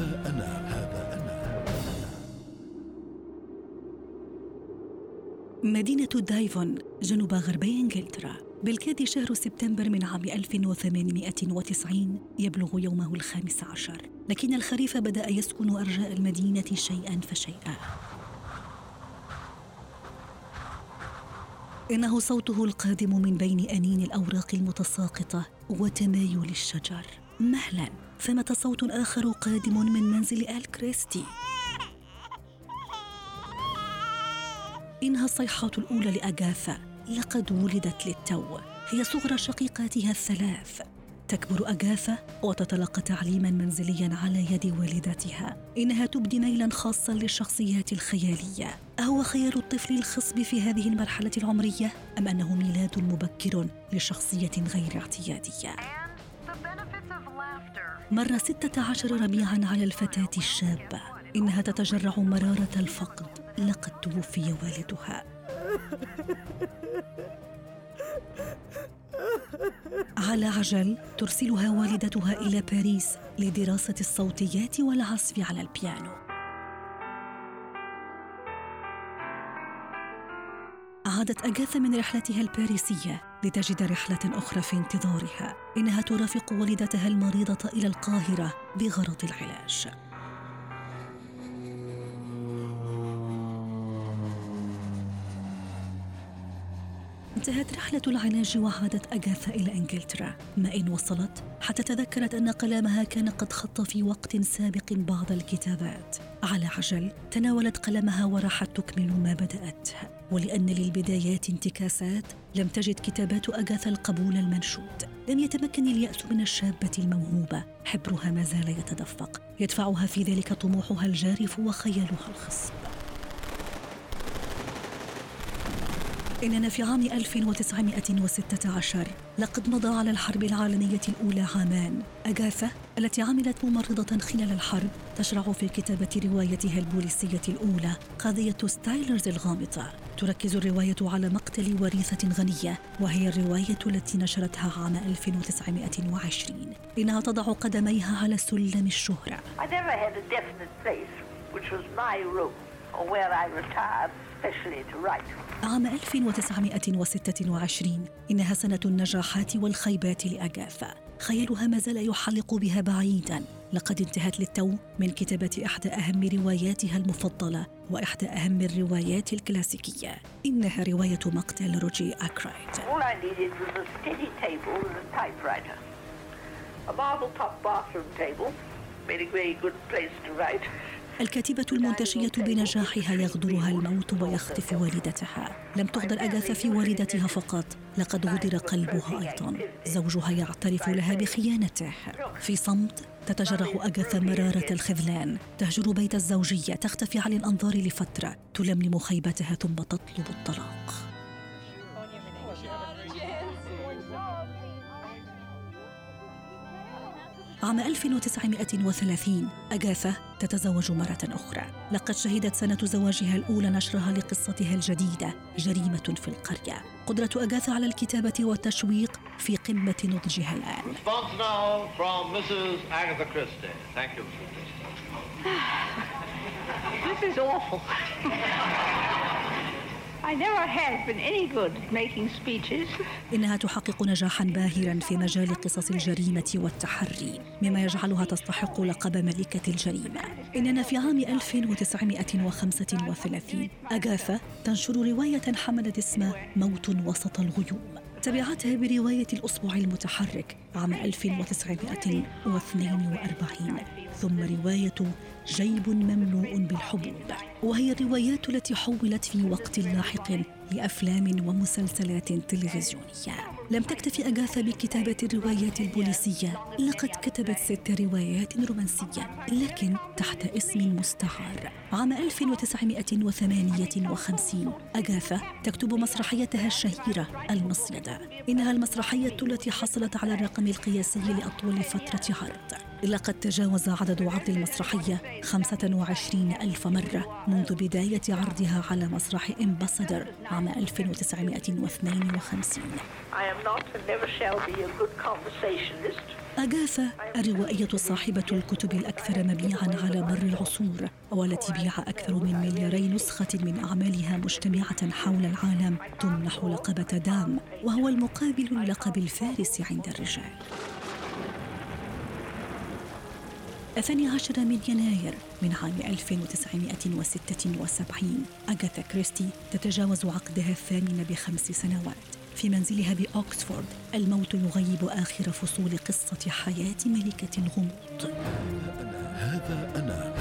هذا أنا هذا أنا. مدينة دايفون جنوب غربي إنجلترا. بالكاد شهر سبتمبر من عام 1890 يبلغ يومه الخامس عشر. لكن الخريف بدأ يسكن أرجاء المدينة شيئا فشيئا. إنه صوته القادم من بين أنين الأوراق المتساقطة وتمايل الشجر. مهلا. ثمة صوت آخر قادم من منزل آل كريستي. إنها الصيحات الأولى لأغاثا. لقد ولدت للتو. هي صغرى شقيقاتها الثلاث. تكبر أغاثا وتتلقى تعليما منزليا على يد والدتها. إنها تبدي ميلا خاصا للشخصيات الخيالية. أهو خيال الطفل الخصب في هذه المرحلة العمرية؟ أم أنه ميلاد مبكر لشخصية غير اعتيادية؟ مر ستة عشر ربيعا على الفتاة الشابة. إنها تتجرع مرارة الفقد. لقد توفي والدها. على عجل ترسلها والدتها إلى باريس لدراسة الصوتيات والعزف على البيانو. عادت أغاثا من رحلتها الباريسية لتجد رحلة أخرى في انتظارها إنها ترافق والدتها المريضة إلى القاهرة بغرض العلاج. انتهت رحلة العلاج وعادت أغاثا إلى إنجلترا ما إن وصلت حتى تذكرت أن قلمها كان قد خط في وقت سابق بعض الكتابات. على عجل تناولت قلمها وراحت تكمل ما بدأته ولأن للبدايات انتكاسات لم تجد كتابات أغاثا القبول المنشود. لم يتمكن اليأس من الشابة الموهوبة. حبرها ما زال يتدفق. يدفعها في ذلك طموحها الجارف وخيالها الخصب. إننا في عام 1916 لقد مضى على الحرب العالمية الأولى عامان. أغاثا التي عملت ممرضة خلال الحرب تشرع في كتابة روايتها البوليسية الأولى قضية ستايلرز الغامضة. تركز الرواية على مقتل وريثة غنية وهي الرواية التي نشرتها عام 1920 إنها تضع قدميها على سلم الشهرة. I never had a definite place, which was my room, or where I retired. عام 1926 إنها سنة النجاحات والخيبات لأغاثا خيالها ما زال يحلق بها بعيدا. لقد انتهت للتو من كتابة إحدى أهم رواياتها المفضلة وإحدى أهم الروايات الكلاسيكية. إنها رواية مقتل روجي أكرايد All I needed was a steady table and a typewriter. A marble top bathroom table made a very good place to write. الكاتبة المنتشية بنجاحها يغدرها الموت ويخطف والدتها. لم تغدر أغاثا في والدتها فقط. لقد غدر قلبها أيضا. زوجها يعترف لها بخيانته. في صمت تتجرع أغاثا مرارة الخذلان. تهجر بيت الزوجية. تختفي عن الأنظار لفترة. تلملم خيبتها ثم تطلب الطلاق. عام 1930 أغاثا تتزوج مرة أخرى لقد شهدت سنة زواجها الأولى نشرها لقصتها الجديدة جريمة في القرية قدرة أغاثا على الكتابة والتشويق في قمة نضجها الآن. This is awful. إنها تحقق نجاحا باهرا في مجال قصص الجريمة والتحري مما يجعلها تستحق لقب ملكة الجريمة. إننا في عام 1935 أغاثا تنشر رواية حملت اسم موت وسط الغيوم. تبعتها برواية الأسبوع المتحرك عام 1942 ثم رواية جيب مملوء بالحبوب. وهي الروايات التي حولت في وقت لاحق لأفلام ومسلسلات تلفزيونية. لم تكتفي أغاثا بكتابة الروايات البوليسية. لقد كتبت ست روايات رومانسية لكن تحت اسم مستعار. عام 1958 أغاثا تكتب مسرحيتها الشهيرة المصيدة. إنها المسرحية التي حصلت على الرقم القياسي لأطول فترة عرض لقد تجاوز عدد عرض المسرحية 25 ألف مرة منذ بداية عرضها على مسرح إمباسادر عام 1952 أغاثا الروائية صاحبة الكتب الأكثر مبيعا على مر العصور والتي بيع أكثر من ملياري نسخة من أعمالها مجتمعة حول العالم تمنح لقب دام وهو المقابل للقب الفارس عند الرجال. الثاني عشر من يناير من عام 1976 أغاثا كريستي تتجاوز عقدها الثامن بخمس سنوات. في منزلها بأوكسفورد الموت يغيب آخر فصول قصة حياة ملكة الغموض. هذا أنا.